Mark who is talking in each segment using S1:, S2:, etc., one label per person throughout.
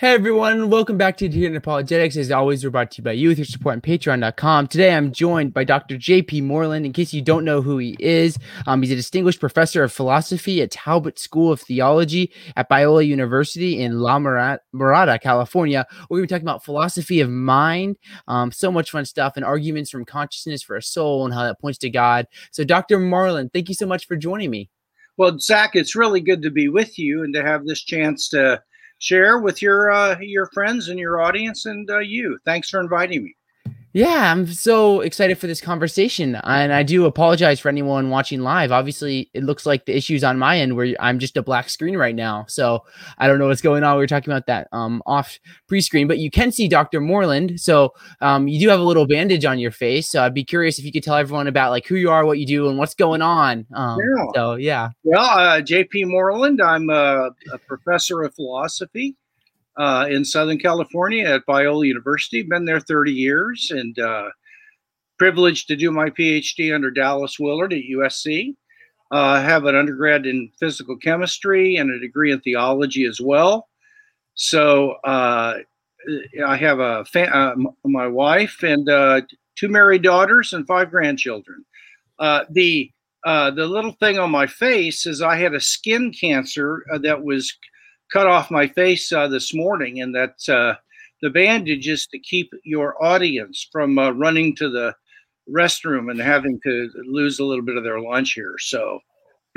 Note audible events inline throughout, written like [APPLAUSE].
S1: Hey everyone, welcome back to Adherent Apologetics. As always, we're brought to you by you with your support on patreon.com. Today I'm joined by Dr. JP Moreland. In case you don't know who he is, um, he's a distinguished professor of philosophy at Talbot School of Theology at Biola University in La Mirada, California. We're going to be talking about philosophy of mind, um, so much fun stuff, and arguments from consciousness for a soul and how that points to God. So, Dr. Moreland, thank you so much for joining me.
S2: Well, Zach, it's really good to be with you and to have this chance to share with your uh, your friends and your audience and uh, you. Thanks for inviting me.
S1: Yeah, I'm so excited for this conversation. And I do apologize for anyone watching live. Obviously, it looks like the issues on my end where I'm just a black screen right now. So I don't know what's going on. We were talking about that um, off pre screen, but you can see Dr. Moreland. So um, you do have a little bandage on your face. So I'd be curious if you could tell everyone about like who you are, what you do, and what's going on. Um, yeah. So, yeah.
S2: Well, uh, JP Moreland, I'm a, a professor of philosophy uh, in Southern California at Biola University. Been there 30 years and uh, privileged to do my PhD under Dallas Willard at USC. Uh, have an undergrad in physical chemistry and a degree in theology as well. So uh, I have a fa- uh, my wife and uh, two married daughters and five grandchildren. Uh, the uh, the little thing on my face is I had a skin cancer that was cut off my face uh, this morning, and that's uh, the bandage is to keep your audience from uh, running to the restroom and having to lose a little bit of their lunch here. So. [LAUGHS]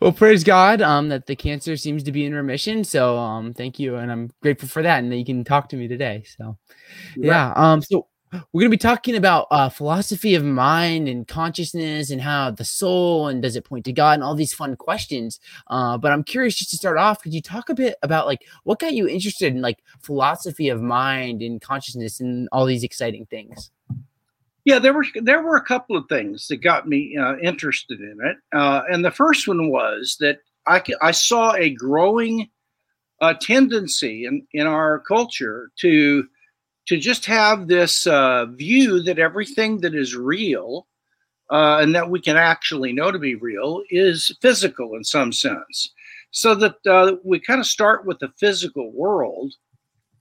S1: well, praise God um, that the cancer seems to be in remission. So, um, thank you, and I'm grateful for that, and that you can talk to me today. So, yeah. Um, so we're going to be talking about uh, philosophy of mind and consciousness and how the soul and does it point to God and all these fun questions. Uh, but I'm curious just to start off, could you talk a bit about like what got you interested in like philosophy of mind and consciousness and all these exciting things?
S2: Yeah, there were there were a couple of things that got me uh, interested in it, uh, and the first one was that I I saw a growing uh, tendency in in our culture to to just have this uh, view that everything that is real uh, and that we can actually know to be real is physical in some sense. So that uh, we kind of start with the physical world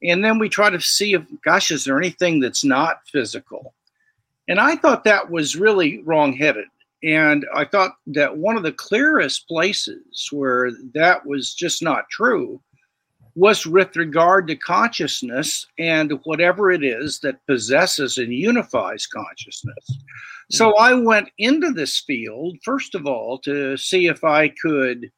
S2: and then we try to see if, gosh, is there anything that's not physical? And I thought that was really wrongheaded. And I thought that one of the clearest places where that was just not true was with regard to consciousness and whatever it is that possesses and unifies consciousness. So I went into this field, first of all, to see if I could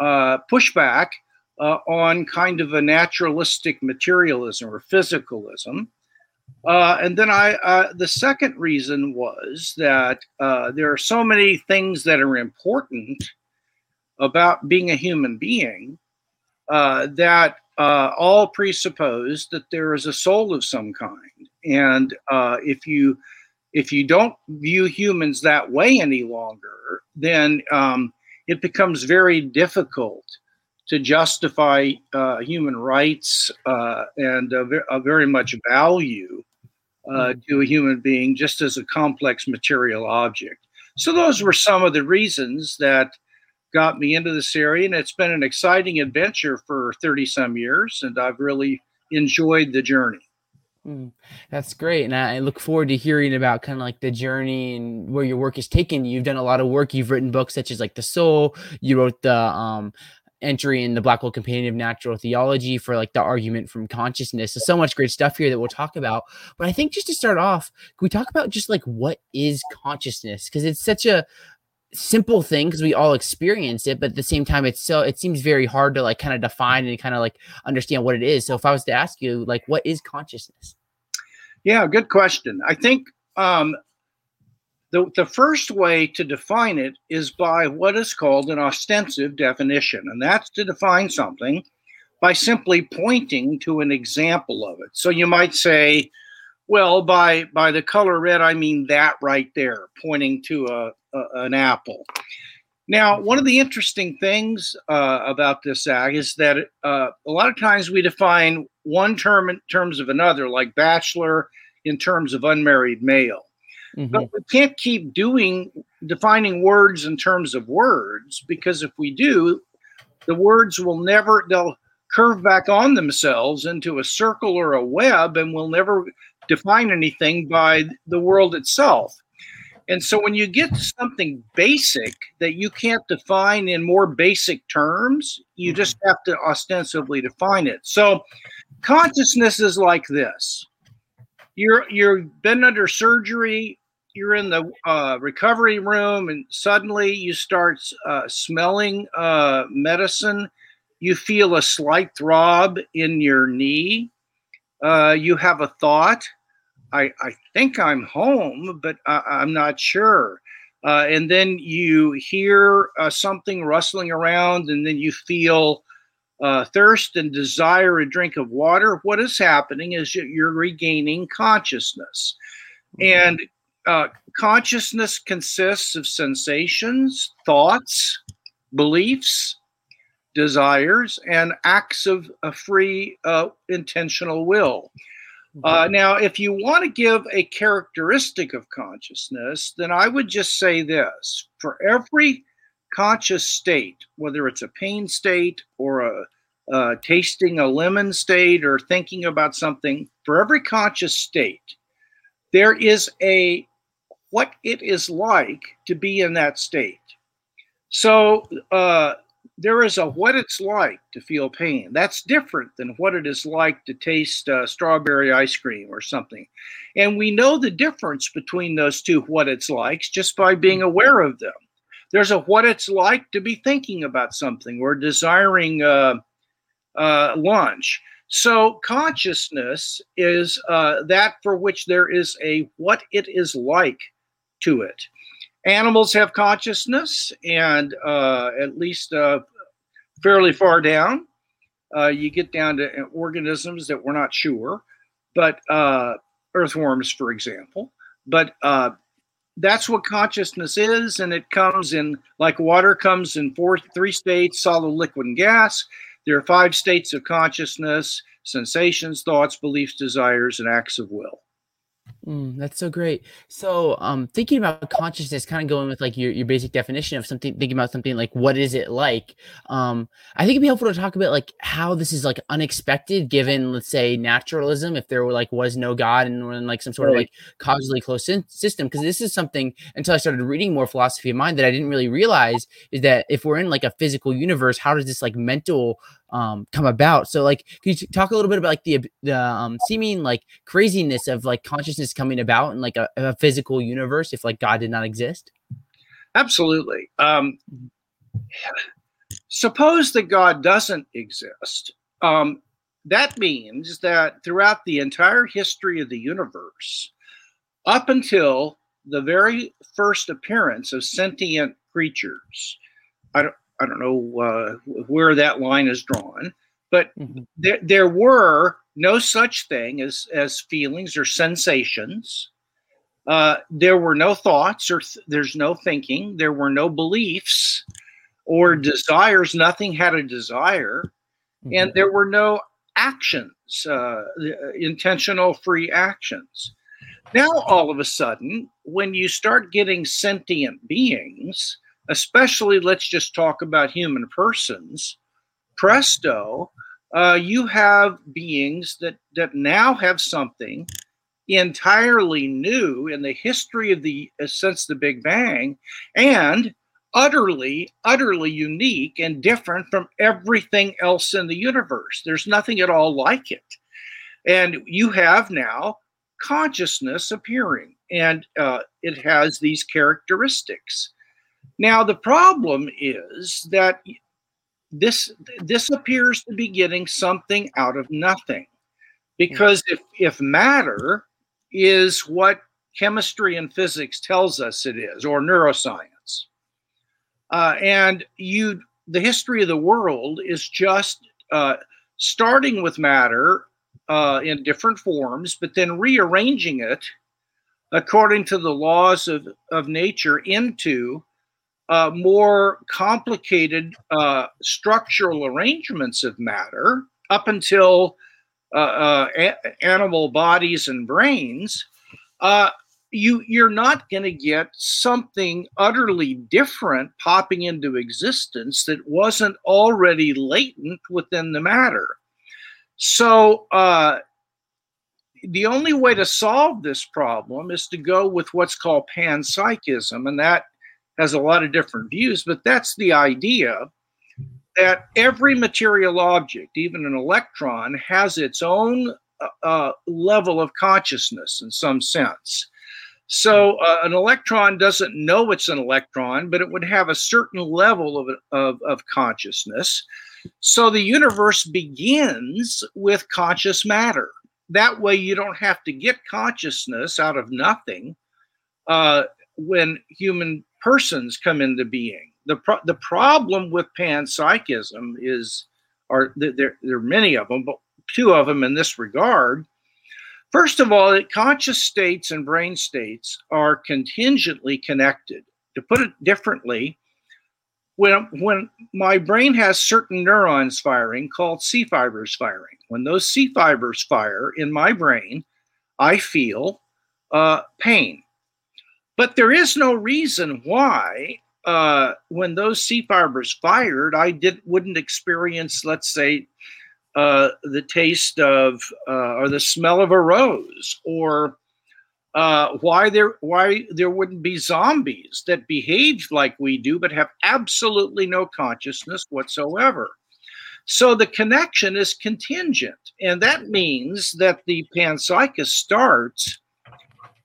S2: uh, push back uh, on kind of a naturalistic materialism or physicalism. Uh, and then I, uh, the second reason was that uh, there are so many things that are important about being a human being uh, that uh, all presuppose that there is a soul of some kind. And uh, if you if you don't view humans that way any longer, then um, it becomes very difficult to justify uh, human rights uh, and very much value uh, hmm. to a human being just as a complex material object. So those were some of the reasons that got me into this area, and it's been an exciting adventure for 30 some years, and I've really enjoyed the journey.
S1: Mm, that's great. And I look forward to hearing about kind of like the journey and where your work is taken you. You've done a lot of work. You've written books such as like The Soul. You wrote the um, entry in the Blackwell Companion of Natural Theology for like the argument from consciousness. So, so much great stuff here that we'll talk about. But I think just to start off, can we talk about just like what is consciousness? Because it's such a simple thing because we all experience it but at the same time it's so it seems very hard to like kind of define and kind of like understand what it is. So if i was to ask you like what is consciousness?
S2: Yeah good question. I think um the, the first way to define it is by what is called an ostensive definition and that's to define something by simply pointing to an example of it. So you might say well, by by the color red, I mean that right there, pointing to a, a an apple. Now, one of the interesting things uh, about this act is that uh, a lot of times we define one term in terms of another, like bachelor in terms of unmarried male. Mm-hmm. But we can't keep doing defining words in terms of words because if we do, the words will never they'll curve back on themselves into a circle or a web and we'll never define anything by the world itself. And so when you get something basic that you can't define in more basic terms, you mm-hmm. just have to ostensibly define it. So consciousness is like this. You're you've been under surgery, you're in the uh, recovery room, and suddenly you start uh, smelling uh, medicine. You feel a slight throb in your knee. Uh, you have a thought I, I think I'm home, but I, am not sure. Uh, and then you hear uh, something rustling around, and then you feel uh, thirst and desire a drink of water. What is happening is you're regaining consciousness. Mm-hmm. And uh, consciousness consists of sensations, thoughts, beliefs, desires, and acts of a free uh, intentional will. Uh, now, if you want to give a characteristic of consciousness, then I would just say this for every conscious state, whether it's a pain state or a, uh, tasting a lemon state or thinking about something, for every conscious state, there is a what it is like to be in that state. So, uh, there is a what it's like to feel pain. That's different than what it is like to taste uh, strawberry ice cream or something. And we know the difference between those two what it's likes just by being aware of them. There's a what it's like to be thinking about something or desiring uh, uh, lunch. So consciousness is uh, that for which there is a what it is like to it animals have consciousness, and uh, at least uh, fairly far down. Uh, you get down to organisms that we're not sure, but uh, earthworms, for example. But uh, that's what consciousness is, and it comes in like water comes in four, three states: solid, liquid, and gas. There are five states of consciousness: sensations, thoughts, beliefs, desires, and acts of will.
S1: Mm, that's so great. So, um, thinking about consciousness, kind of going with like your, your basic definition of something, thinking about something like what is it like? Um, I think it'd be helpful to talk about like how this is like unexpected, given let's say naturalism, if there were like was no God and we're in like some sort right. of like causally closed system, because this is something until I started reading more philosophy of mind that I didn't really realize is that if we're in like a physical universe, how does this like mental um, come about. So, like, can you talk a little bit about like the the um, seeming like craziness of like consciousness coming about in like a, a physical universe if like God did not exist?
S2: Absolutely. Um, suppose that God doesn't exist. Um, that means that throughout the entire history of the universe, up until the very first appearance of sentient creatures, I don't, I don't know uh, where that line is drawn, but mm-hmm. there there were no such thing as as feelings or sensations. Uh, there were no thoughts or th- there's no thinking. There were no beliefs or mm-hmm. desires. Nothing had a desire, mm-hmm. and there were no actions, uh, intentional free actions. Now, all of a sudden, when you start getting sentient beings, especially let's just talk about human persons, presto, uh, you have beings that, that now have something entirely new in the history of the uh, since the Big Bang and utterly, utterly unique and different from everything else in the universe. There's nothing at all like it. And you have now consciousness appearing, and uh, it has these characteristics. Now, the problem is that this this appears to be getting something out of nothing. Because if, if matter is what chemistry and physics tells us it is, or neuroscience, uh, and you the history of the world is just uh, starting with matter uh, in different forms, but then rearranging it according to the laws of, of nature into uh, more complicated uh, structural arrangements of matter up until uh, uh a- animal bodies and brains, uh, you you're not going to get something utterly different popping into existence that wasn't already latent within the matter. So uh, the only way to solve this problem is to go with what's called panpsychism, and that has a lot of different views, but that's the idea that every material object, even an electron, has its own uh, uh level of consciousness in some sense. So uh, an electron doesn't know it's an electron, but it would have a certain level of, of, of consciousness. So the universe begins with conscious matter. That way, you don't have to get consciousness out of nothing uh, when human persons come into being. The, pro- the problem with panpsychism is, or there, there are many of them, but two of them in this regard. First of all, that conscious states and brain states are contingently connected. To put it differently, when, when my brain has certain neurons firing called C fibers firing, when those C fibers fire in my brain, I feel uh, pain. But there is no reason why, uh, when those C fibers fired, I did wouldn't experience, let's say, uh, the taste of uh, or the smell of a rose, or uh, why there why there wouldn't be zombies that behave like we do but have absolutely no consciousness whatsoever. So the connection is contingent, and that means that the panpsychist starts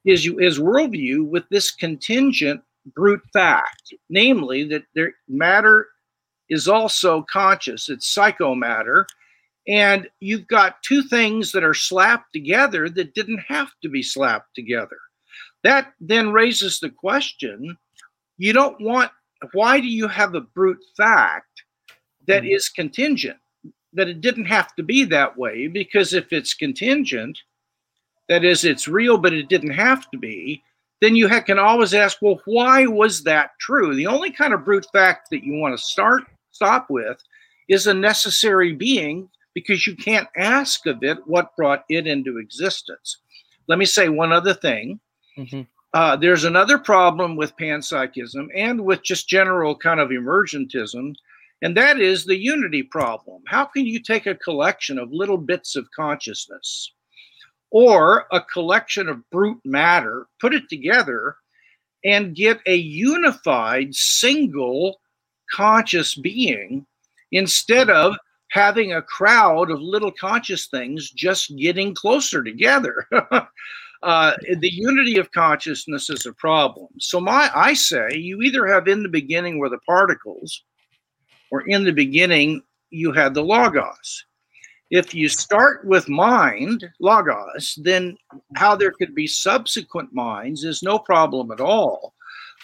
S2: his his worldview with this contingent brute fact, namely that there matter is also conscious. It's psychomatter, and you've got two things that are slapped together that didn't have to be slapped together. That then raises the question you don't want, why do you have a brute fact that mm-hmm. is contingent? That it didn't have to be that way, because if it's contingent, that is, it's real, but it didn't have to be, then you can always ask, well, why was that true? The only kind of brute fact that you want to start stop with is a necessary being because you can't ask of it what brought it into existence. Let me say one other thing. Mm-hmm. Uh, there's another problem with panpsychism and with just general kind of emergentism, and that is the unity problem. How can you take a collection of little bits of consciousness or a collection of brute matter, put it together, and get a unified single conscious being instead of having a crowd of little conscious things just getting closer together. [LAUGHS] uh, the unity of consciousness is a problem. So my I say you either have in the beginning were the particles, or in the beginning you had the logos. If you start with mind, logos, then how there could be subsequent minds is no problem at all.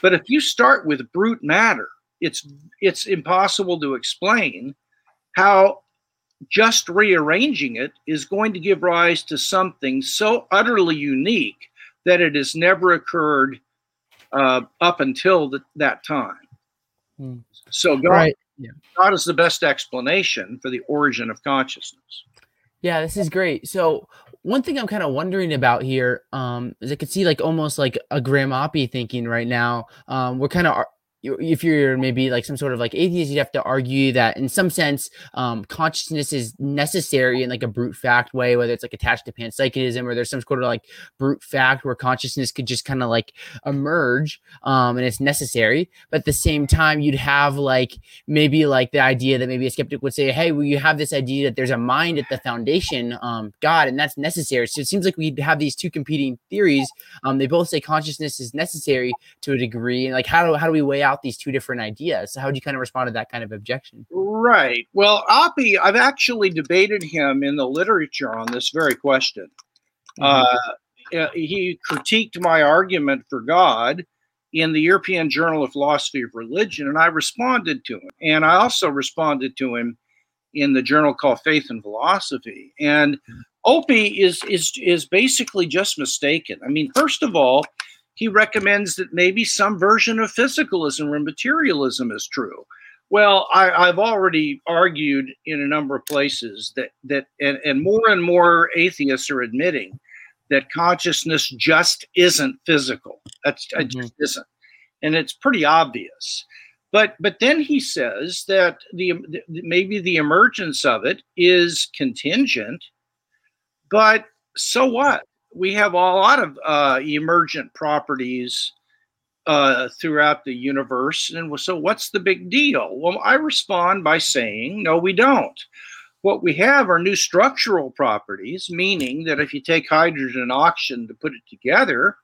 S2: But if you start with brute matter, it's it's impossible to explain how just rearranging it is going to give rise to something so utterly unique that it has never occurred uh, up until the, that time. Hmm. So God, right. Yeah. God is the best explanation for the origin of consciousness.
S1: Yeah, this is great. So one thing I'm kind of wondering about here um, is I could see like almost like a Graham Oppy thinking right now. Um, we're kind of if you're maybe like some sort of like atheist, you'd have to argue that in some sense, um, consciousness is necessary in like a brute fact way, whether it's like attached to panpsychism or there's some sort of like brute fact where consciousness could just kind of like emerge um, and it's necessary. But at the same time, you'd have like maybe like the idea that maybe a skeptic would say, hey, well, you have this idea that there's a mind at the foundation, um, God, and that's necessary. So it seems like we have these two competing theories. Um, they both say consciousness is necessary to a degree. And like, how do, how do we weigh out out these two different ideas. So how do you kind of respond to that kind of objection?
S2: Right. Well, Oppy, I've actually debated him in the literature on this very question. Mm-hmm. Uh, he critiqued my argument for God in the European Journal of Philosophy of Religion, and I responded to him. And I also responded to him in the journal called Faith and Philosophy. And mm-hmm. Oppy is is is basically just mistaken. I mean, first of all, he recommends that maybe some version of physicalism or materialism is true. Well, I, have already argued in a number of places that that and, and more and more atheists are admitting that consciousness just isn't physical. That's mm-hmm. it just isn't, and it's pretty obvious. But but then he says that the, the maybe the emergence of it is contingent, but so what? We have a lot of uh, emergent properties uh, throughout the universe. And so, what's the big deal? Well, I respond by saying, no, we don't. What we have are new structural properties, meaning that if you take hydrogen and oxygen to put it together,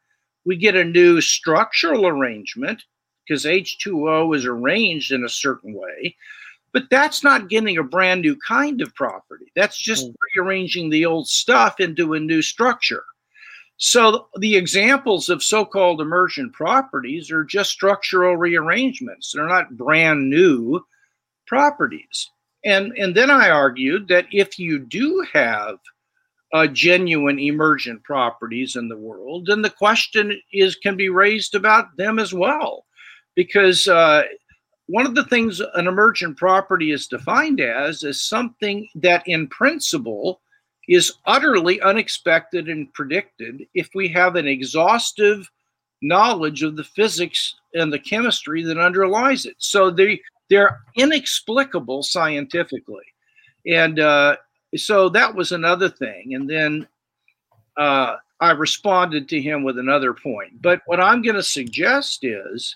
S2: we get a new structural arrangement because H2O is arranged in a certain way. But that's not getting a brand new kind of property. That's just mm. rearranging the old stuff into a new structure. So the examples of so-called emergent properties are just structural rearrangements. They're not brand new properties. And and then I argued that if you do have genuine emergent properties in the world, then the question is can be raised about them as well, because uh, one of the things an emergent property is defined as is something that in principle is utterly unexpected and predicted if we have an exhaustive knowledge of the physics and the chemistry that underlies it. So they they're inexplicable scientifically, and uh, so that was another thing. And then uh, I responded to him with another point. But what I'm going to suggest is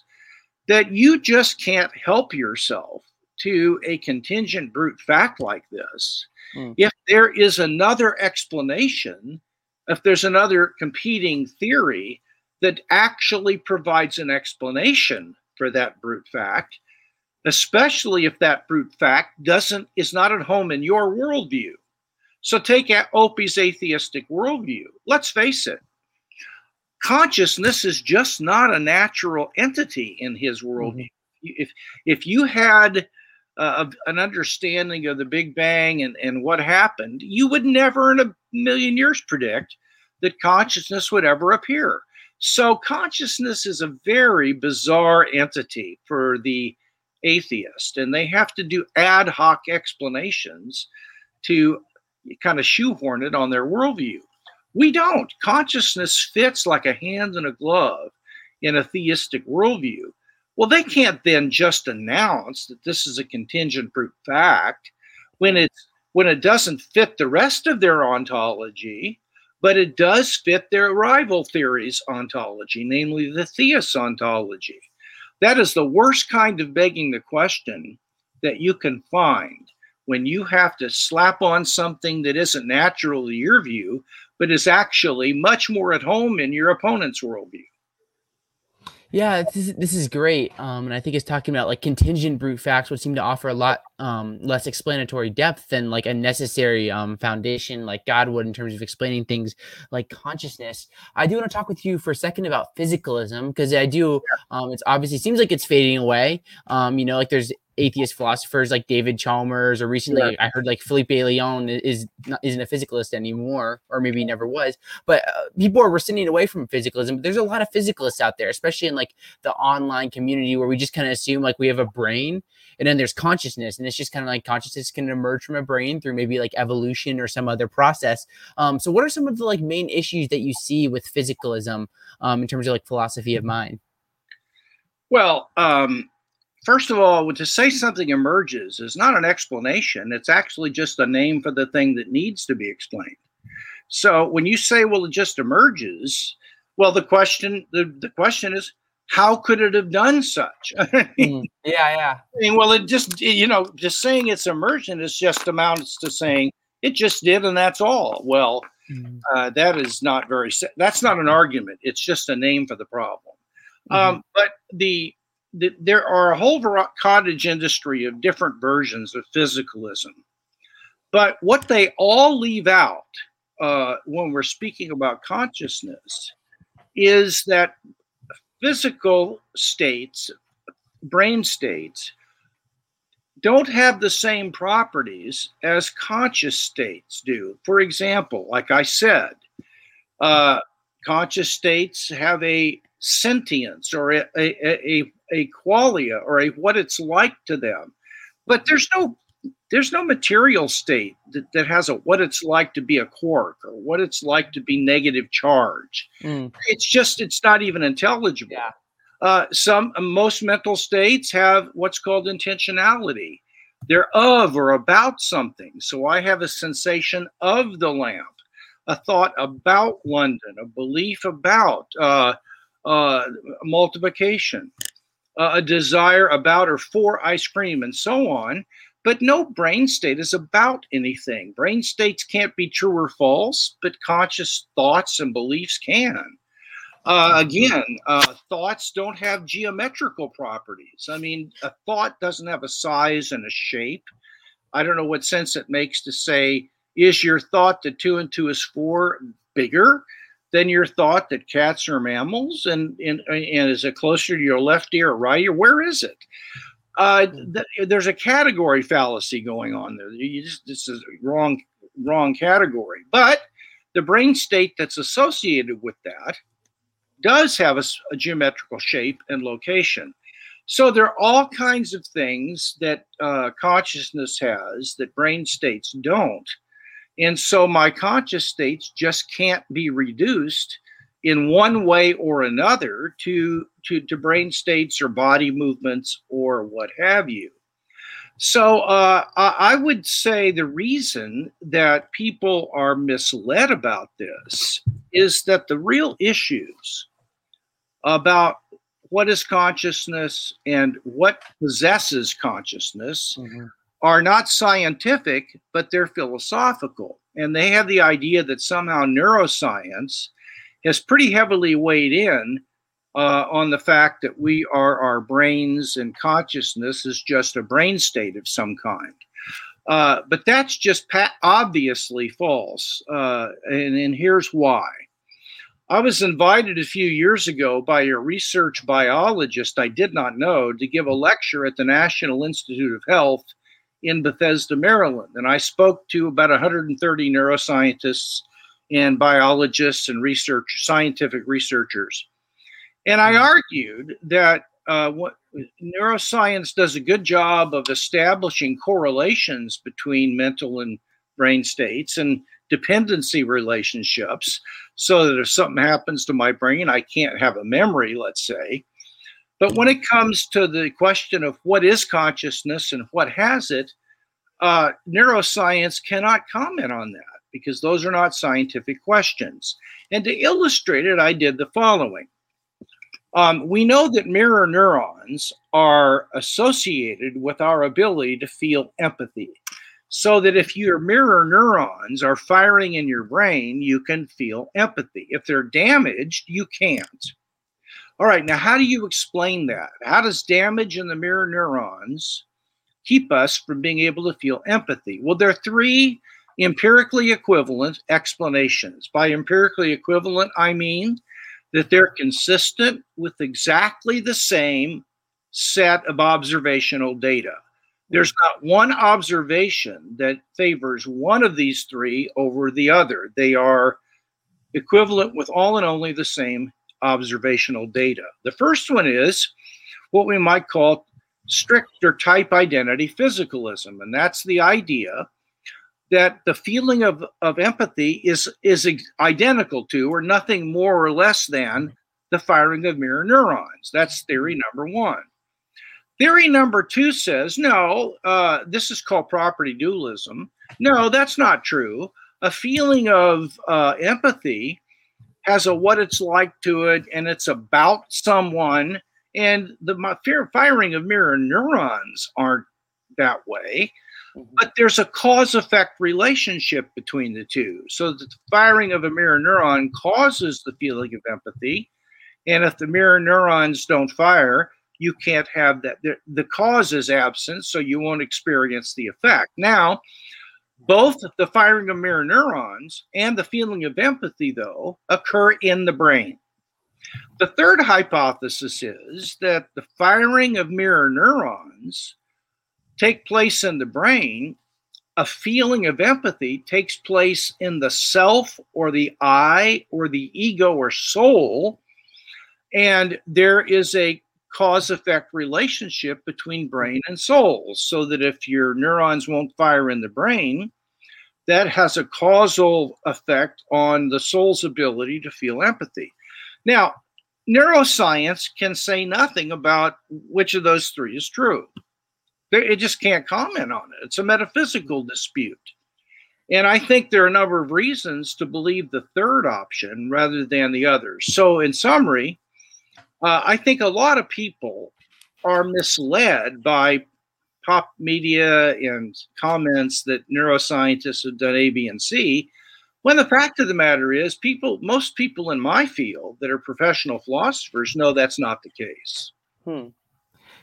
S2: that you just can't help yourself to a contingent brute fact like this Mm. If there is another explanation, if there's another competing theory that actually provides an explanation for that brute fact, especially if that brute fact doesn't is not at home in your worldview. So take Oppy's atheistic worldview. Let's face it, consciousness is just not a natural entity in his worldview. Mm-hmm. If if you had uh, an understanding of the Big Bang and, and what happened, you would never in a million years predict that consciousness would ever appear. So, consciousness is a very bizarre entity for the atheist, and they have to do ad hoc explanations to kind of shoehorn it on their worldview. We don't. Consciousness fits like a hand in a glove in a theistic worldview. Well, they can't then just announce that this is a contingent brute fact when it's when it doesn't fit the rest of their ontology, but it does fit their rival theory's ontology, namely the theist ontology. That is the worst kind of begging the question that you can find when you have to slap on something that isn't natural to your view, but is actually much more at home in your opponent's worldview.
S1: Yeah, this is, this is great. Um, and I think it's talking about like contingent brute facts would seem to offer a lot um, less explanatory depth than like a necessary um, foundation like God would in terms of explaining things like consciousness. I do want to talk with you for a second about physicalism because I do. Um, it's obviously seems like it's fading away. Um, you know, like there's atheist philosophers like David Chalmers, or recently yeah. I heard like Felipe Leon is not, isn't a physicalist anymore, or maybe he never was. But uh, people are rescinding away from physicalism. But there's a lot of physicalists out there, especially in like the online community where we just kind of assume like we have a brain, and then there's consciousness, and it's just kind of like consciousness can emerge from a brain through maybe like evolution or some other process. Um, so what are some of the like main issues that you see with physicalism um, in terms of like philosophy of mind?
S2: Well, um, first of all, to say something emerges is not an explanation. It's actually just a name for the thing that needs to be explained. So when you say, well, it just emerges, well, the question the, the question is, how could it have done such? [LAUGHS]
S1: mm, yeah, yeah.
S2: I mean, well, it just you know, just saying it's emergent is just amounts to saying it just did, and that's all. Well, mm. uh, that is not very. That's not an argument. It's just a name for the problem. Mm-hmm. Um, but the there are a whole cottage industry of different versions of physicalism. But what they all leave out uh, when we're speaking about consciousness is that physical states, brain states, don't have the same properties as conscious states do. For example, like I said, uh, conscious states have a sentience or a, a, a, a qualia or a what it's like to them. But there's no there's no material state that, that has a what it's like to be a quark or what it's like to be negative charge. Mm. It's just it's not even intelligible.
S1: Yeah.
S2: Uh, some most mental states have what's called intentionality. They're of or about something. So I have a sensation of the lamp, a thought about London, a belief about uh, uh, multiplication, uh, a desire about or for ice cream, and so on. But no brain state is about anything. Brain states can't be true or false, but conscious thoughts and beliefs can. Uh, again, uh, thoughts don't have geometrical properties. I mean, a thought doesn't have a size and a shape. I don't know what sense it makes to say, is your thought that two and two is four bigger than your thought that cats are mammals? And, and, and is it closer to your left ear or right ear? Where is it? Uh, th- there's a category fallacy going on there. You just, this is wrong, wrong category. But the brain state that's associated with that does have a, a geometrical shape and location. So there are all kinds of things that uh, consciousness has that brain states don't. And so my conscious states just can't be reduced in one way or another to, to, to brain states or body movements or what have you. So uh, I would say the reason that people are misled about this is that the real issues about what is consciousness and what possesses consciousness mm-hmm. are not scientific, but they're philosophical. And they have the idea that somehow neuroscience has pretty heavily weighed in uh, on the fact that we are our brains and consciousness is just a brain state of some kind. Uh, but that's just pa- obviously false. Uh, and, and here's why. I was invited a few years ago by a research biologist I did not know to give a lecture at the National Institute of Health in Bethesda, Maryland. And I spoke to about 130 neuroscientists and biologists and research scientific researchers. And I hmm. argued that uh, what, neuroscience does a good job of establishing correlations between mental and brain states and dependency relationships so that if something happens to my brain, I can't have a memory, let's say. But when it comes to the question of what is consciousness and what has it, uh, neuroscience cannot comment on that because those are not scientific questions. And to illustrate it, I did the following. Um, we know that mirror neurons are associated with our ability to feel empathy so that if your mirror neurons are firing in your brain, you can feel empathy. If they're damaged, you can't. All right, now how do you explain that? How does damage in the mirror neurons keep us from being able to feel empathy? Well, there are three empirically equivalent explanations. By empirically equivalent, I mean that they're consistent with exactly the same set of observational data. There's not one observation that favors one of these three over the other. They are equivalent with all and only the same observational data. The first one is what we might call strict or type identity physicalism, and that's the idea that the feeling of, of empathy is is identical to or nothing more or less than the firing of mirror neurons. That's theory number one. Theory number two says no, uh, this is called property dualism. No, that's not true. A feeling of uh, empathy has a what it's like to it, and it's about someone. And the fear firing of mirror neurons aren't that way, mm-hmm. but there's a cause effect relationship between the two. So the firing of a mirror neuron causes the feeling of empathy. And if the mirror neurons don't fire, you can't have that. The, the cause is absent, so you won't experience the effect. Now, both the firing of mirror neurons and the feeling of empathy, though, occur in the brain. The third hypothesis is that the firing of mirror neurons take place in the brain. A feeling of empathy takes place in the self or the I or the ego or soul. And there is a cause effect relationship between brain and soul. So that if your neurons won't fire in the brain, that has a causal effect on the soul's ability to feel empathy. Now, neuroscience can say nothing about which of those three is true. It just can't comment on it. It's a metaphysical dispute. And I think there are a number of reasons to believe the third option rather than the others. So, in summary, uh, I think a lot of people are misled by pop media and comments that neuroscientists have done A, B, and C. When the fact of the matter is, people, most people in my field that are professional philosophers know that's not the case.
S1: Hmm.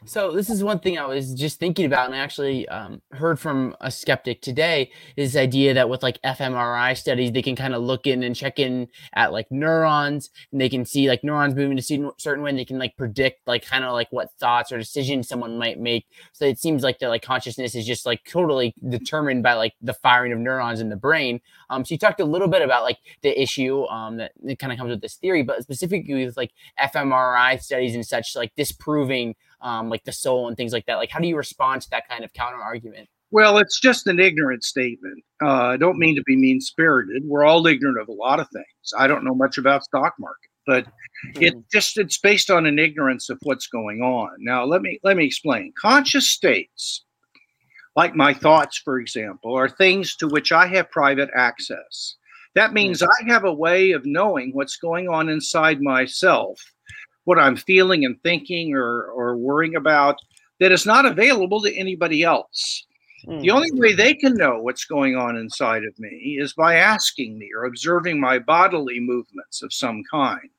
S1: So this is one thing I was just thinking about, and I actually um, heard from a skeptic today. Is this idea that with like fMRI studies, they can kind of look in and check in at like neurons, and they can see like neurons moving a certain way. And they can like predict like kind of like what thoughts or decisions someone might make. So it seems like the like consciousness is just like totally determined by like the firing of neurons in the brain. Um, so you talked a little bit about like the issue um, that it kind of comes with this theory, but specifically with like fMRI studies and such, like disproving um, like the soul and things like that. Like, how do you respond to that kind of counter argument?
S2: Well, it's just an ignorant statement. Uh, I don't mean to be mean spirited. We're all ignorant of a lot of things. I don't know much about stock market, but mm-hmm. it just it's based on an ignorance of what's going on. Now, let me let me explain. Conscious states, like my thoughts, for example, are things to which I have private access. That means mm-hmm. I have a way of knowing what's going on inside myself what I'm feeling and thinking or, or worrying about that is not available to anybody else. Mm. The only way they can know what's going on inside of me is by asking me or observing my bodily movements of some kind.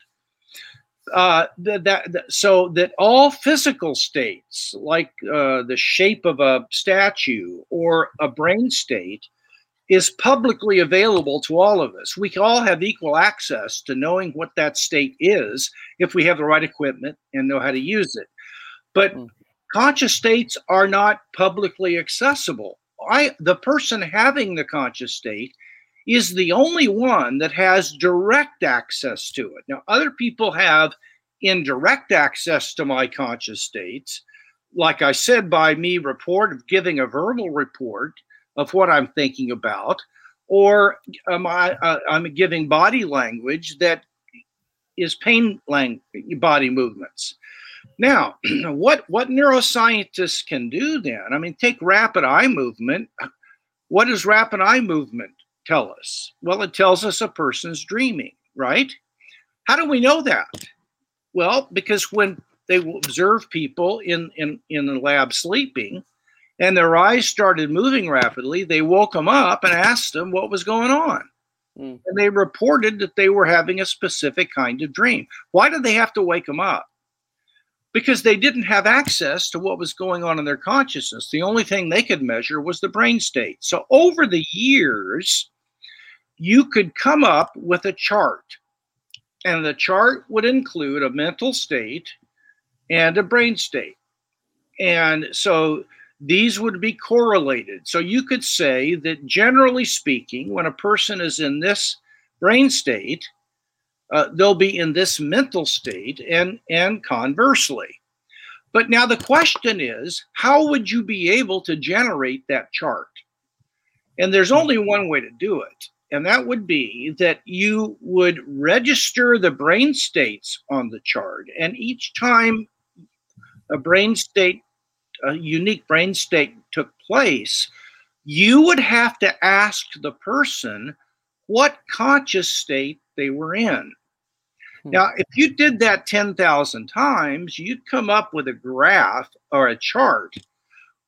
S2: Uh, that, that, so that all physical states, like uh, the shape of a statue or a brain state, is publicly available to all of us. We all have equal access to knowing what that state is if we have the right equipment and know how to use it. But mm. conscious states are not publicly accessible. I the person having the conscious state is the only one that has direct access to it. Now other people have indirect access to my conscious states like I said by me report giving a verbal report of what I'm thinking about, or am I uh, I'm giving body language that is pain lang- body movements. Now, [CLEARS THROAT] what what neuroscientists can do then? I mean, take rapid eye movement. What does rapid eye movement tell us? Well, it tells us a person's dreaming, right? How do we know that? Well, because when they observe people in in in the lab sleeping, and their eyes started moving rapidly, they woke them up and asked them what was going on. Mm. And they reported that they were having a specific kind of dream. Why did they have to wake them up? Because they didn't have access to what was going on in their consciousness. The only thing they could measure was the brain state. So over the years, you could come up with a chart. And the chart would include a mental state and a brain state. And so these would be correlated. So you could say that generally speaking, when a person is in this brain state, uh, they'll be in this mental state and, and conversely. But now the question is, how would you be able to generate that chart? And there's only one way to do it, and that would be that you would register the brain states on the chart, and each time a brain state a unique brain state took place, you would have to ask the person what conscious state they were in. Hmm. Now, if you did that 10,000 times, you'd come up with a graph or a chart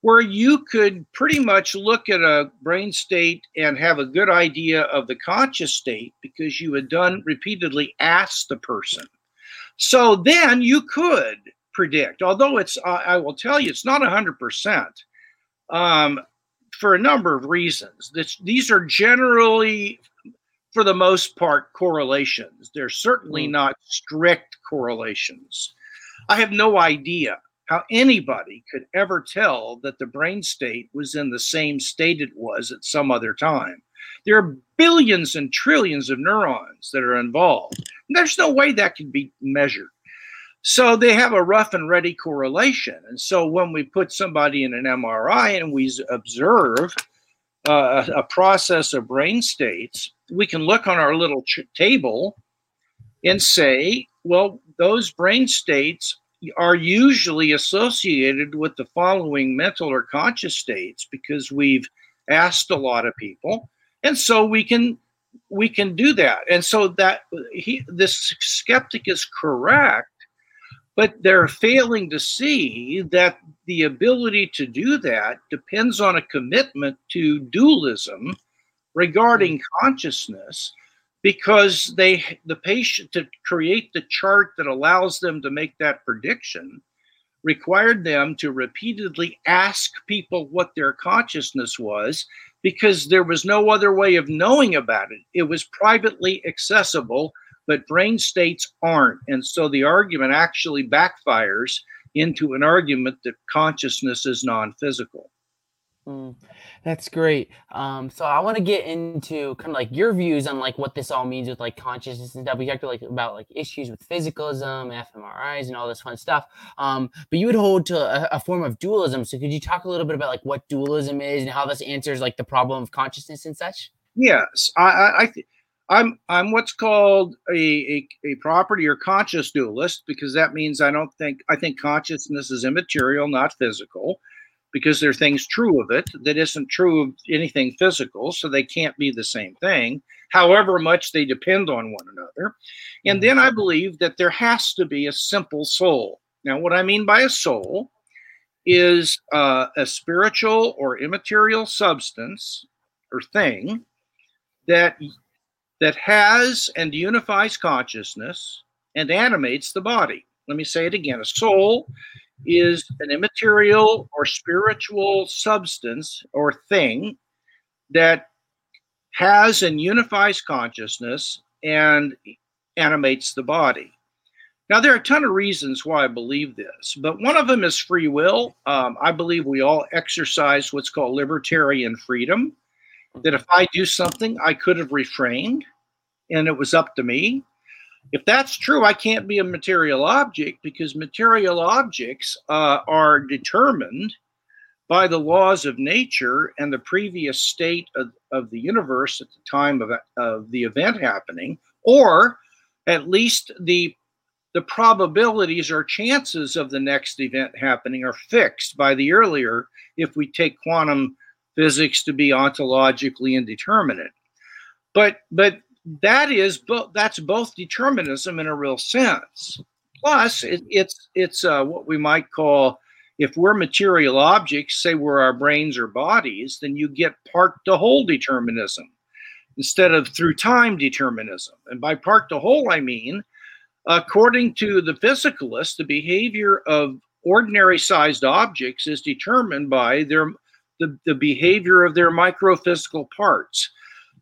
S2: where you could pretty much look at a brain state and have a good idea of the conscious state because you had done repeatedly asked the person. So then you could predict. Although it's, uh, I will tell you, it's not 100% um, for a number of reasons. This, these are generally, for the most part, correlations. They're certainly mm. not strict correlations. I have no idea how anybody could ever tell that the brain state was in the same state it was at some other time. There are billions and trillions of neurons that are involved. There's no way that can be measured. So they have a rough and ready correlation. And so when we put somebody in an MRI and we observe uh, a process of brain states, we can look on our little ch- table and say, well, those brain states are usually associated with the following mental or conscious states because we've asked a lot of people and so we can we can do that and so that he this skeptic is correct but they're failing to see that the ability to do that depends on a commitment to dualism regarding mm. consciousness because they the patient to create the chart that allows them to make that prediction required them to repeatedly ask people what their consciousness was because there was no other way of knowing about it. It was privately accessible but brain states aren't and so the argument actually backfires into an argument that consciousness is non-physical
S1: Mm, that's great. Um, so I want to get into kind of like your views on like what this all means with like consciousness and stuff. We talked like about like issues with physicalism, fMRIs, and all this fun stuff. Um, but you would hold to a, a, form of dualism. So could you talk a little bit about like what dualism is and how this answers like the problem of consciousness and such?
S2: Yes, I, I, I th- I'm I'm what's called a, a, a property or conscious dualist because that means I don't think I think consciousness is immaterial, not physical because there are things true of it that isn't true of anything physical, so they can't be the same thing, however much they depend on one another. And then I believe that there has to be a simple soul. Now, what I mean by a soul is uh, a spiritual or immaterial substance or thing that that has and unifies consciousness and animates the body. Let me say it again. A soul is an immaterial or spiritual substance or thing that has and unifies consciousness and animates the body. Now, there are a ton of reasons why I believe this, but one of them is free will. Um, I believe we all exercise what's called libertarian freedom, that if I do something, I could have refrained and it was up to me. If that's true, I can't be a material object because material objects uh, are determined by the laws of nature and the previous state of, of the universe at the time of, of the event happening, or at least the the probabilities or chances of the next event happening are fixed by the earlier if we take quantum physics to be ontologically indeterminate. But but that is both that's both determinism in a real sense. Plus, it, it's it's uh, what we might call if we're material objects, say we're our brains or bodies, then you get part to whole determinism instead of through time determinism. And by part to whole, I mean, according to the physicalist, the behavior of ordinary sized objects is determined by their the, the behavior of their microphysical parts.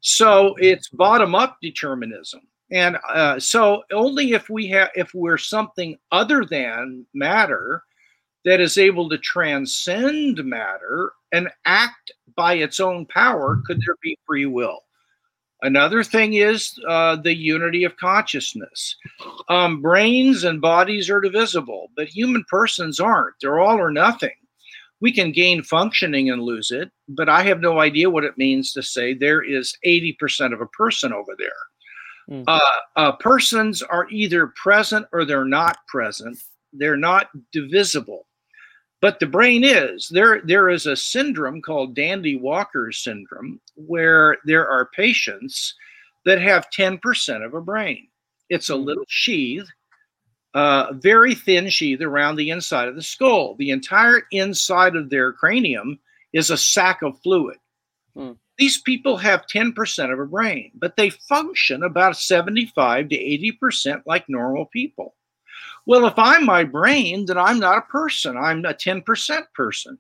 S2: So it's bottom up determinism. And uh, so only if we have if we're something other than matter that is able to transcend matter and act by its own power could there be free will. Another thing is uh, the unity of consciousness. Um, brains and bodies are divisible, but human persons aren't. They're all or nothing we can gain functioning and lose it, but I have no idea what it means to say there is 80% of a person over there. Mm-hmm. Uh, uh, persons are either present or they're not present. They're not divisible. But the brain is. There, there is a syndrome called Dandy Walker syndrome where there are patients that have 10% of a brain. It's a hmm. little sheath uh, very thin sheath around the inside of the skull. The entire inside of their cranium is a sack of fluid. Hmm. These people have 10% of a brain, but they function about 75 to 80% like normal people. Well, if I'm my brain, then I'm not a person. I'm a 10% person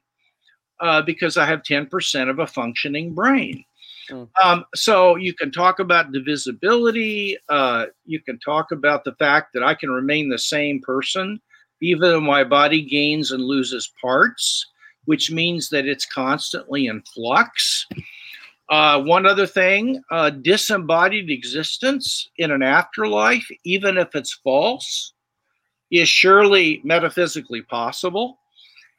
S2: uh, because I have 10% of a functioning brain. Mm. Um, so you can talk about divisibility. Uh, you can talk about the fact that I can remain the same person even though my body gains and loses parts, which means that it's constantly in flux. Uh, one other thing uh, disembodied existence in an afterlife, even if it's false, is surely metaphysically possible.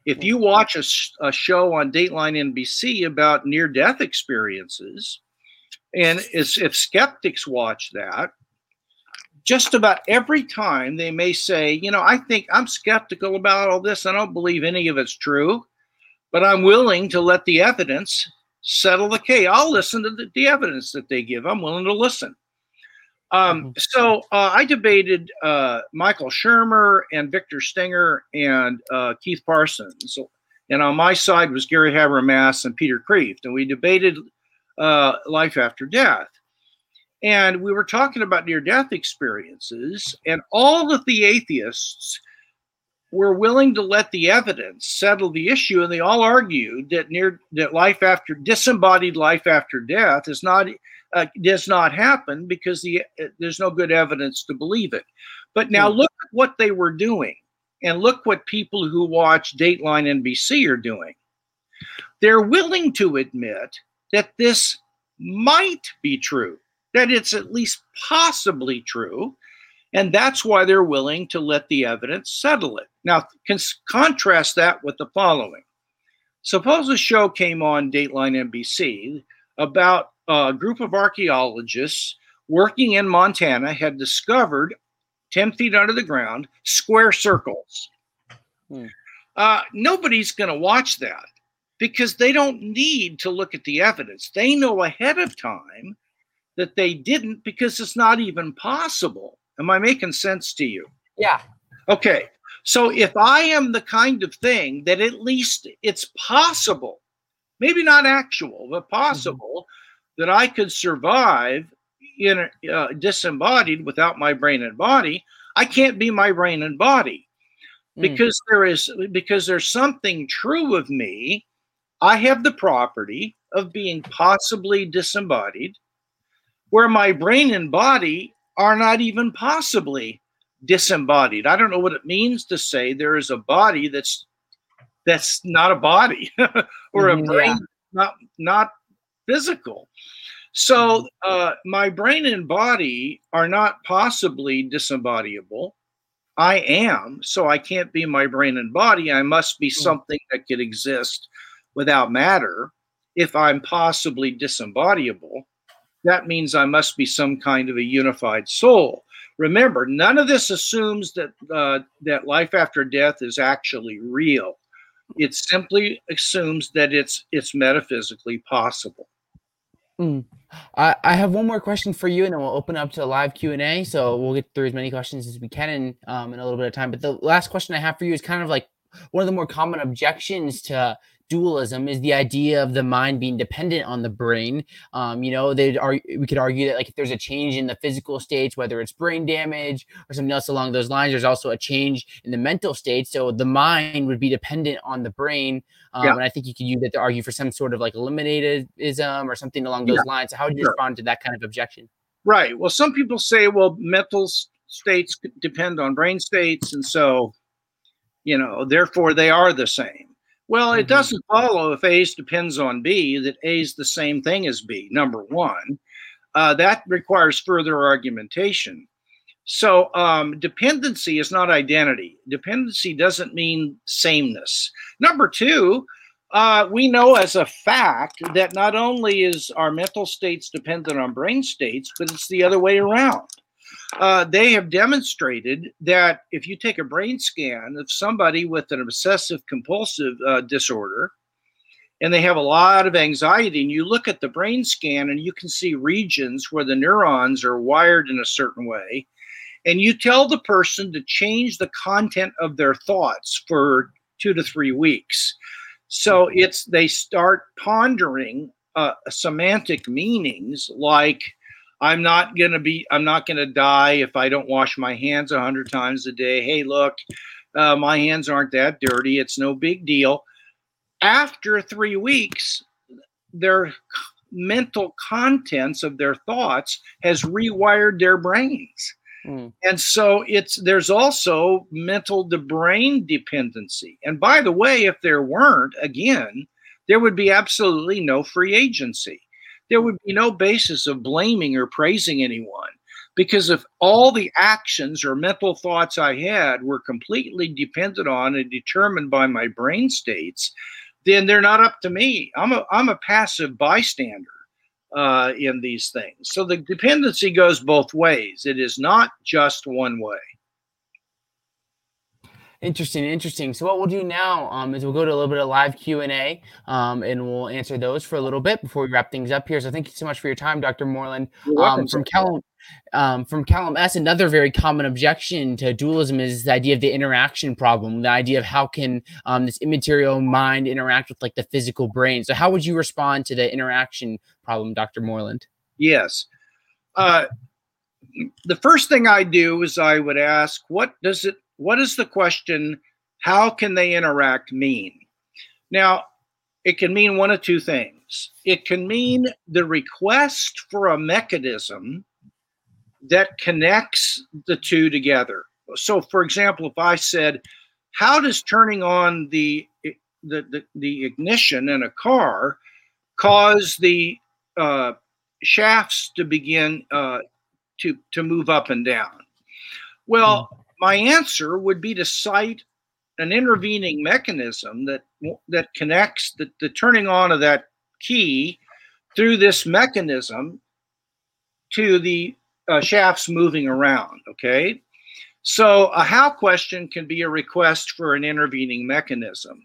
S2: If you watch a, a show on Dateline NBC about near death experiences, and if skeptics watch that, just about every time they may say, you know, I think I'm skeptical about all this. I don't believe any of it's true, but I'm willing to let the evidence settle the case. I'll listen to the, the evidence that they give. I'm willing to listen. Um, mm-hmm. so uh, I debated uh, Michael Shermer and Victor Stenger and uh, Keith Parsons. And on my side was Gary Habermas and Peter Kreeft. And we debated uh, life after death. And we were talking about near death experiences, and all of the atheists were willing to let the evidence settle the issue, and they all argued that near that life after disembodied life after death is not uh, does not happen because the uh, there's no good evidence to believe it. But now hmm. look at what they were doing, and look what people who watch Dateline NBC are doing. They're willing to admit that this might be true that it's at least possibly true. And that's why they're willing to let the evidence settle it. Now, contrast that with the following. Suppose a show came on Dateline NBC about a group of archaeologists working in Montana had discovered 10 feet under the ground square circles. Hmm. Uh, nobody's going to watch that because they don't need to look at the evidence. They know ahead of time that they didn't because it's not even possible. Am I making sense to you?
S1: Yeah.
S2: Okay. So if I am the kind of thing that at least it's possible, maybe not actual, but possible, mm-hmm. That I could survive in uh, disembodied without my brain and body, I can't be my brain and body mm. because there is because there's something true of me. I have the property of being possibly disembodied where my brain and body are not even possibly disembodied. I don't know what it means to say there is a body that's that's not a body [LAUGHS] or a mm-hmm, brain yeah. not not physical. So uh, my brain and body are not possibly disembodiable. I am, so I can't be my brain and body. I must be mm. something that could exist without matter if I'm possibly disembodiable that means I must be some kind of a unified soul. Remember, none of this assumes that uh, that life after death is actually real. It simply assumes that it's it's metaphysically possible.
S1: Mm. I, I have one more question for you, and then we'll open up to live Q and A. So we'll get through as many questions as we can in um, in a little bit of time. But the last question I have for you is kind of like one of the more common objections to dualism is the idea of the mind being dependent on the brain. Um, you know, they are we could argue that like if there's a change in the physical states, whether it's brain damage or something else along those lines, there's also a change in the mental state. So the mind would be dependent on the brain. Um, yeah. And I think you could use that to argue for some sort of like eliminatism or something along those yeah. lines. So how would you sure. respond to that kind of objection?
S2: Right. Well, some people say, well, mental states depend on brain states, and so you know, therefore they are the same. Well, it mm-hmm. doesn't follow if A's depends on B that A is the same thing as B, number one. Uh, that requires further argumentation. So, um, dependency is not identity. Dependency doesn't mean sameness. Number two, uh, we know as a fact that not only is our mental states dependent on brain states, but it's the other way around uh, they have demonstrated that if you take a brain scan of somebody with an obsessive compulsive uh, disorder and they have a lot of anxiety, and you look at the brain scan and you can see regions where the neurons are wired in a certain way, and you tell the person to change the content of their thoughts for two to three weeks. So it's they start pondering uh, semantic meanings like I'm not going to be, I'm not to die if I don't wash my hands a hundred times a day. Hey, look, uh, my hands aren't that dirty. It's no big deal. After three weeks, their mental contents of their thoughts has rewired their brains. Mm. And so it's there's also mental to brain dependency. And by the way, if there weren't, again, there would be absolutely no free agency there would be no basis of blaming or praising anyone. Because if all the actions or mental thoughts I had were completely dependent on and determined by my brain states, then they're not up to me. I'm a I'm a passive bystander uh, in these things. So the dependency goes both ways. It is not just one way.
S1: Interesting, interesting. So what we'll do now um, is we'll go to a little bit of live Q and A, um, and we'll answer those for a little bit before we wrap things up here. So thank you so much for your time, Dr. Moreland. Um, from Callum, um, from Callum S. Another very common objection to dualism is the idea of the interaction problem, the idea of how can um, this immaterial mind interact with like the physical brain. So how would you respond to the interaction problem, Dr. Moreland?
S2: Yes. Uh, the first thing I do is I would ask, what does it what is the question? How can they interact mean? Now, it can mean one of two things. It can mean the request for a mechanism that connects the two together. So, for example, if I said, How does turning on the, the, the, the ignition in a car cause the uh, shafts to begin uh, to, to move up and down? Well, my answer would be to cite an intervening mechanism that that connects the, the turning on of that key through this mechanism to the uh, shafts moving around. Okay, so a how question can be a request for an intervening mechanism.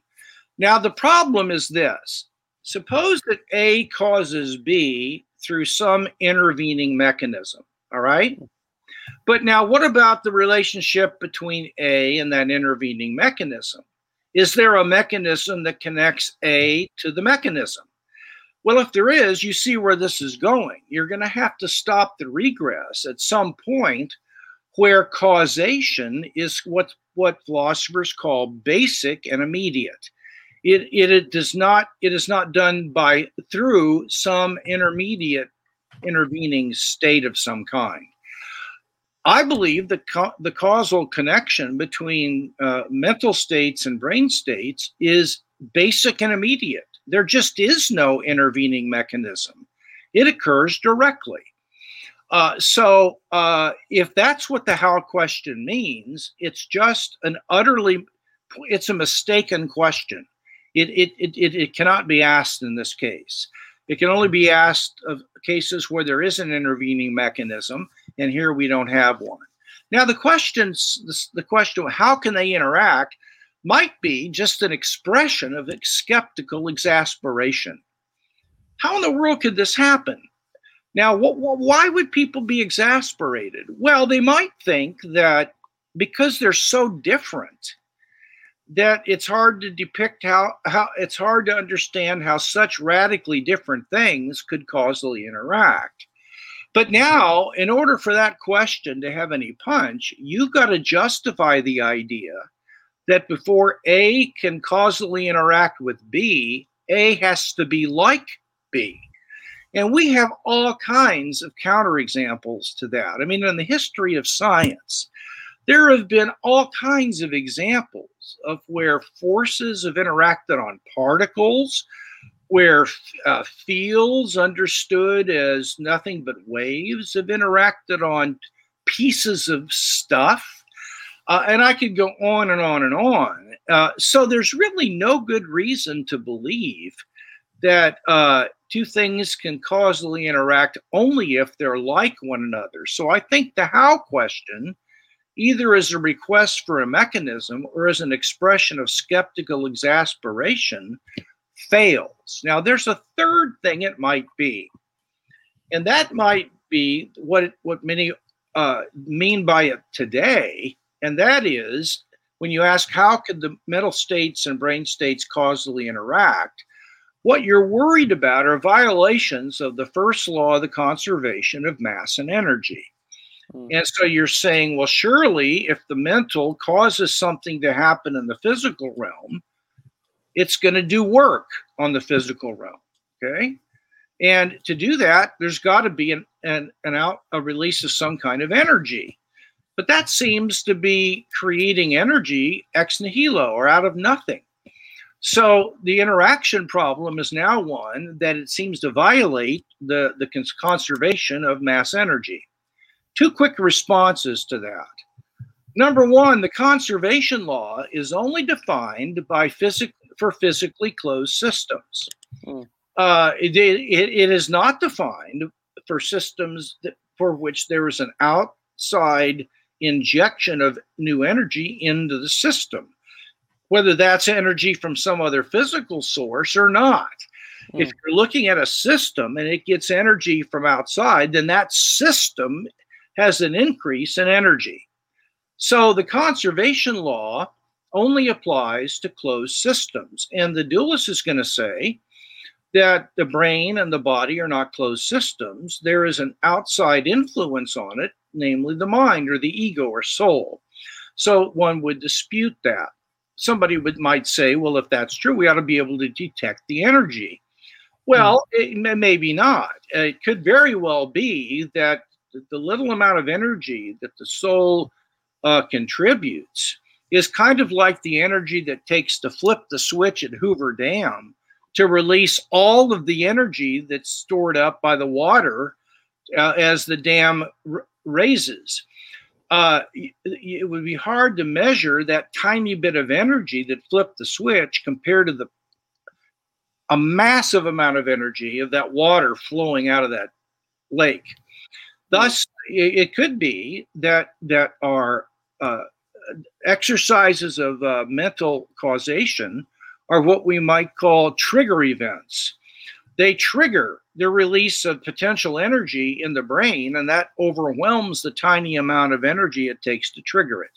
S2: Now the problem is this: suppose that A causes B through some intervening mechanism. All right. But now, what about the relationship between A and that intervening mechanism? Is there a mechanism that connects A to the mechanism? Well, if there is, you see where this is going. You're going to have to stop the regress at some point where causation is what, what philosophers call basic and immediate. It, it, it does not it is not done by through some intermediate intervening state of some kind. I believe that co- the causal connection between uh, mental states and brain states is basic and immediate. There just is no intervening mechanism, it occurs directly. Uh, so, uh, if that's what the how question means, it's just an utterly, it's a mistaken question. It, it, it, it, cannot be asked in this case. It can only be asked of cases where there is an intervening mechanism and here we don't have one. Now, the questions, the question, how can they interact, might be just an expression of skeptical exasperation. How in the world could this happen? Now, wh- wh- why would people be exasperated? Well, they might think that because they're so different, that it's hard to depict how, how it's hard to understand how such radically different things could causally interact. But now, in order for that question to have any punch, you've got to justify the idea that before A can causally interact with B, A has to be like B. And we have all kinds of counterexamples to that. I mean, in the history of science, there have been all kinds of examples of where forces have interacted on particles, where uh, fields understood as nothing but waves have interacted on pieces of stuff. Uh, and I could go on and on and on. Uh, so there's really no good reason to believe that uh, two things can causally interact only if they're like one another. So I think the how question, either as a request for a mechanism or as an expression of skeptical exasperation, fails. Now, there's a third thing it might be, and that might be what what many uh, mean by it today, and that is when you ask how could the mental states and brain states causally interact. What you're worried about are violations of the first law of the conservation of mass and energy. Mm. And so you're saying, well, surely if the mental causes something to happen in the physical realm, it's going to do work on the physical realm. Okay. And to do that, there's got to be an, an, an out a release of some kind of energy. But that seems to be creating energy ex nihilo or out of nothing. So the interaction problem is now one that it seems to violate the, the conservation of mass energy. two quick responses to that. Number one, the conservation law is only defined by physic for physically closed systems. Mm. Uh, it, it, it is not defined for systems that, for which there is an outside injection of new energy into the system, whether that's energy from some other physical source or not. Mm. If you're looking at a system and it gets energy from outside, then that system has an increase in energy. So the conservation law only applies to closed systems. And the dualist is going to say that the brain and the body are not closed systems. There is an outside influence on it, namely the mind or the ego or soul. So one would dispute that. Somebody would might say, well, if that's true, we ought to be able to detect the energy. Well, hmm. it, maybe not. It could very well be that the little amount of energy that the soul uh, contributes is kind of like the energy that takes to flip the switch at Hoover Dam to release all of the energy that's stored up by the water uh, as the dam r- raises. Uh, it would be hard to measure that tiny bit of energy that flipped the switch compared to the a massive amount of energy of that water flowing out of that lake. Thus, it could be that that our uh, exercises of uh, mental causation are what we might call trigger events. They trigger the release of potential energy in the brain, and that overwhelms the tiny amount of energy it takes to trigger it.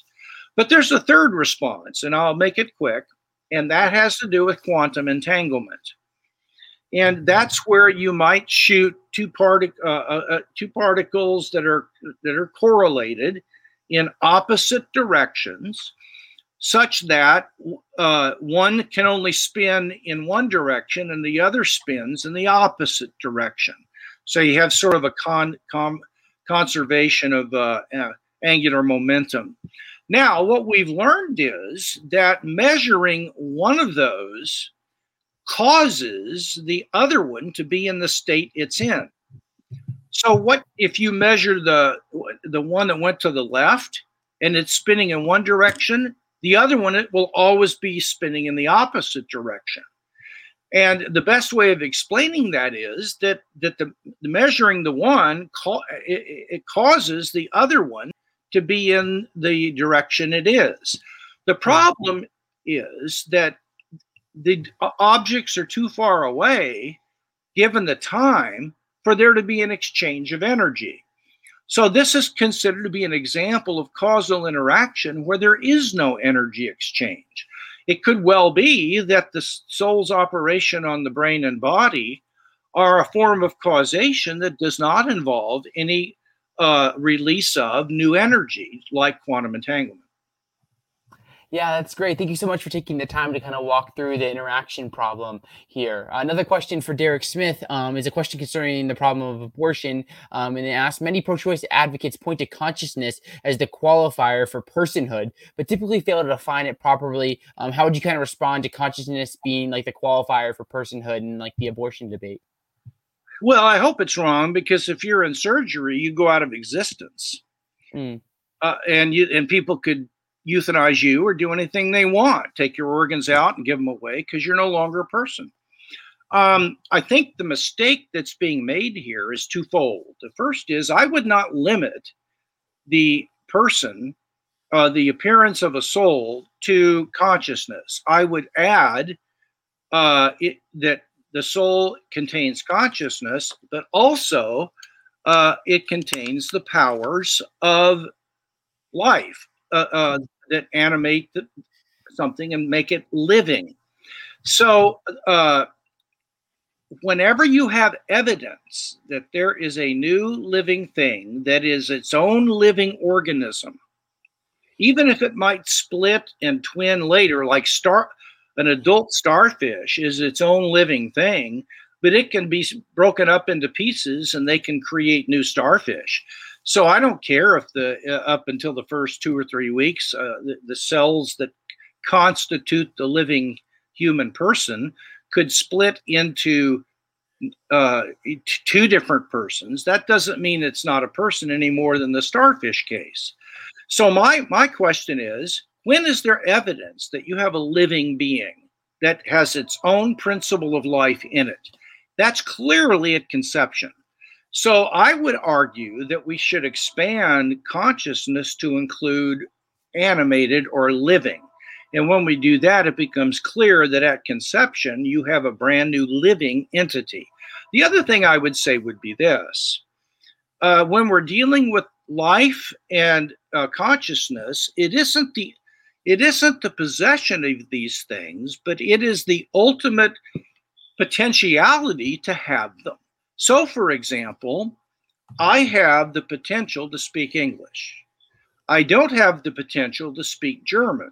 S2: But there's a third response, and I'll make it quick, and that has to do with quantum entanglement. And that's where you might shoot two, partic- uh, uh, uh two particles that are that are correlated in opposite directions such that uh, one can only spin in one direction and the other spins in the opposite direction. So you have sort of a con, con conservation of uh, uh, angular momentum. Now, what we've learned is that measuring one of those causes the other one to be in the state it's in. So, what if you measure the the one that went to the left and it's spinning in one direction? The other one it will always be spinning in the opposite direction. And the best way of explaining that is that that the, the measuring the one it, it causes the other one to be in the direction it is. The problem is that the objects are too far away, given the time, for there to be an exchange of energy. So, this is considered to be an example of causal interaction where there is no energy exchange. It could well be that the soul's operation on the brain and body are a form of causation that does not involve any uh, release of new energy like quantum entanglement.
S1: Yeah, that's great. Thank you so much for taking the time to kind of walk through the interaction problem here. Another question for Derek Smith um, is a question concerning the problem of abortion. Um, and it asks Many pro choice advocates point to consciousness as the qualifier for personhood, but typically fail to define it properly. Um, how would you kind of respond to consciousness being like the qualifier for personhood and like the abortion debate?
S2: Well, I hope it's wrong because if you're in surgery, you go out of existence. Mm. Uh, and you and people could euthanize you or do anything they want, take your organs out and give them away because you're no longer a person. Um, I think the mistake that's being made here is twofold. The first is I would not limit the person, uh, the appearance of a soul, to consciousness. I would add uh, it, that the soul contains consciousness, but also uh, it contains the powers of life. Uh, uh, that animate the, something and make it living. So, uh, whenever you have evidence that there is a new living thing that is its own living organism, even if it might split and twin later, like star, an adult starfish is its own living thing, but it can be broken up into pieces and they can create new starfish. So I don't care if the uh, up until the first two or three weeks, uh, the, the cells that constitute the living human person could split into uh, two different persons, that doesn't mean it's not a person any more than the starfish case. So my my question is, when is there evidence that you have a living being that has its own principle of life in it? That's clearly at conception. So I would argue that we should expand consciousness to include animated or living. And when we do that, it becomes clear that at conception, you have a brand new living entity. The other thing I would say would be this uh, when we're dealing with life and uh, consciousness, it isn't the it isn't the possession of these things, but it is the ultimate potentiality to have them. So, for example, I have the potential to speak English. I don't have the potential to speak German,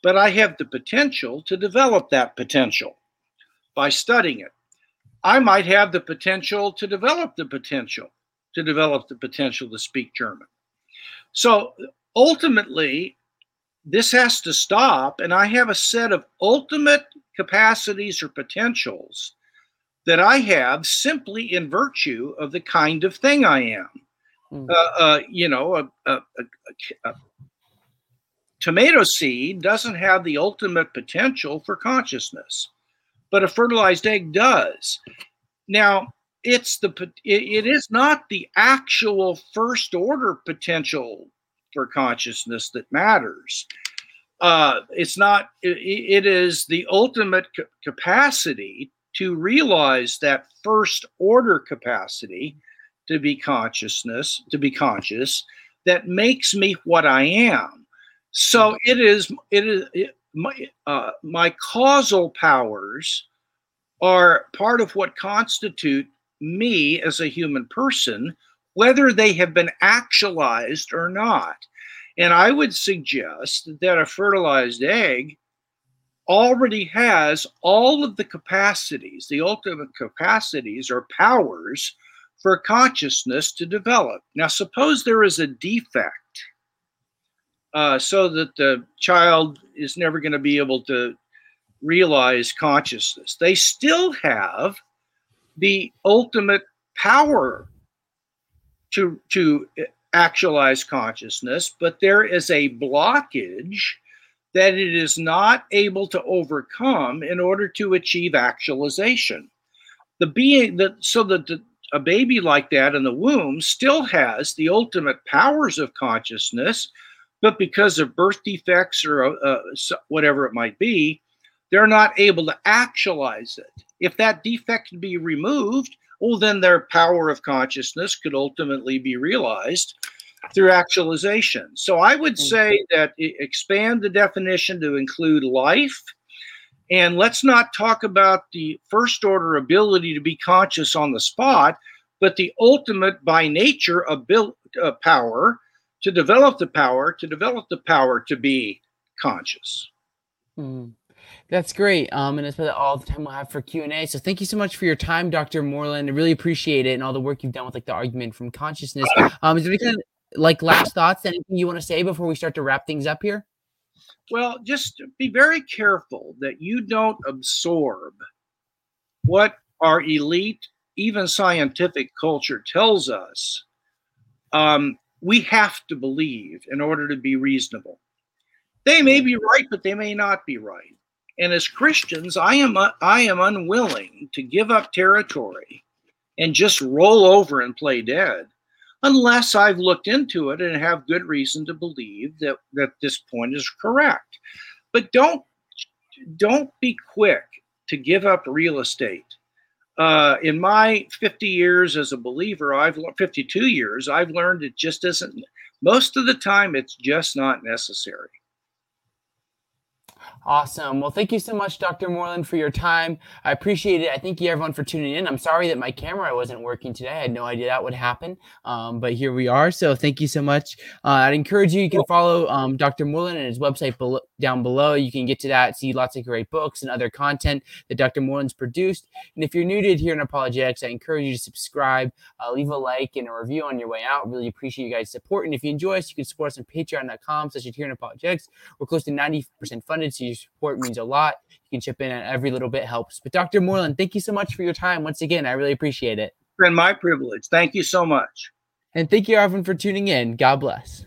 S2: but I have the potential to develop that potential by studying it. I might have the potential to develop the potential to develop the potential to speak German. So ultimately, this has to stop, and I have a set of ultimate capacities or potentials that I have simply in virtue of the kind of thing I am. Mm. Uh, uh, you know, a, a, a, a, tomato seed doesn't have the ultimate potential for consciousness, but a fertilized egg does. Now, it's the it is not the actual first order potential for consciousness that matters. Uh, it's not. It, it is the ultimate capacity to realize that first order capacity to be consciousness, to be conscious, that makes me what I am. So it is, it is it, my, uh, my causal powers are part of what constitute me as a human person, whether they have been actualized or not. And I would suggest that a fertilized egg already has all of the capacities, the ultimate capacities or powers for consciousness to develop. Now, suppose there is a defect uh, so that the child is never going to be able to realize consciousness. They still have the ultimate power to, to actualize consciousness, but there is a blockage that it is not able to overcome in order to achieve actualization. The being that so that the, a baby like that in the womb still has the ultimate powers of consciousness, but because of birth defects or uh, whatever it might be, they're not able to actualize it. If that defect can be removed, well, then their power of consciousness could ultimately be realized through actualization. So I would say that expand the definition to include life. And let's not talk about the first order ability to be conscious on the spot, but the ultimate by nature abil- uh, power to develop the power, to develop the power to be conscious.
S1: Mm. That's great. Um, and that's about all the time we'll have for Q and A. So thank you so much for your time, Dr. Moreland. I really appreciate it and all the work you've done with like the argument from consciousness. [LAUGHS] Um, is there any kind of like last thoughts? Anything you want to say before we start to wrap things up here?
S2: Well, just be very careful that you don't absorb what our elite, even scientific culture tells us. Um, we have to believe in order to be reasonable. They may be right, but they may not be right. And as Christians, I am I am unwilling to give up territory and just roll over and play dead unless I've looked into it and have good reason to believe that, that this point is correct. But don't don't be quick to give up real estate. Uh, in my 50 years as a believer, I've 52 years, I've learned it just isn't. Most of the time, it's just not necessary.
S1: Awesome. Well, thank you so much, Dr. Moreland, for your time. I appreciate it. I thank you, everyone, for tuning in. I'm sorry that my camera wasn't working today. I had no idea that would happen, um, but here we are. So thank you so much. Uh, I'd encourage you. You can follow um, Dr. Moreland and his website below, down below. You can get to that, see lots of great books and other content that Dr. Moreland's produced. And if you're new to here in apologetics, I encourage you to subscribe, uh, leave a like and a review on your way out. Really appreciate you guys' support. And if you enjoy us, you can support us on patreon.com slash here in apologetics. We're close to 90% funded So your support means a lot. You can chip in, and every little bit helps. But Dr. Moreland, thank you so much for your time once again. I really appreciate it.
S2: It's been my privilege. Thank you so much.
S1: And thank you, everyone, for tuning in. God bless.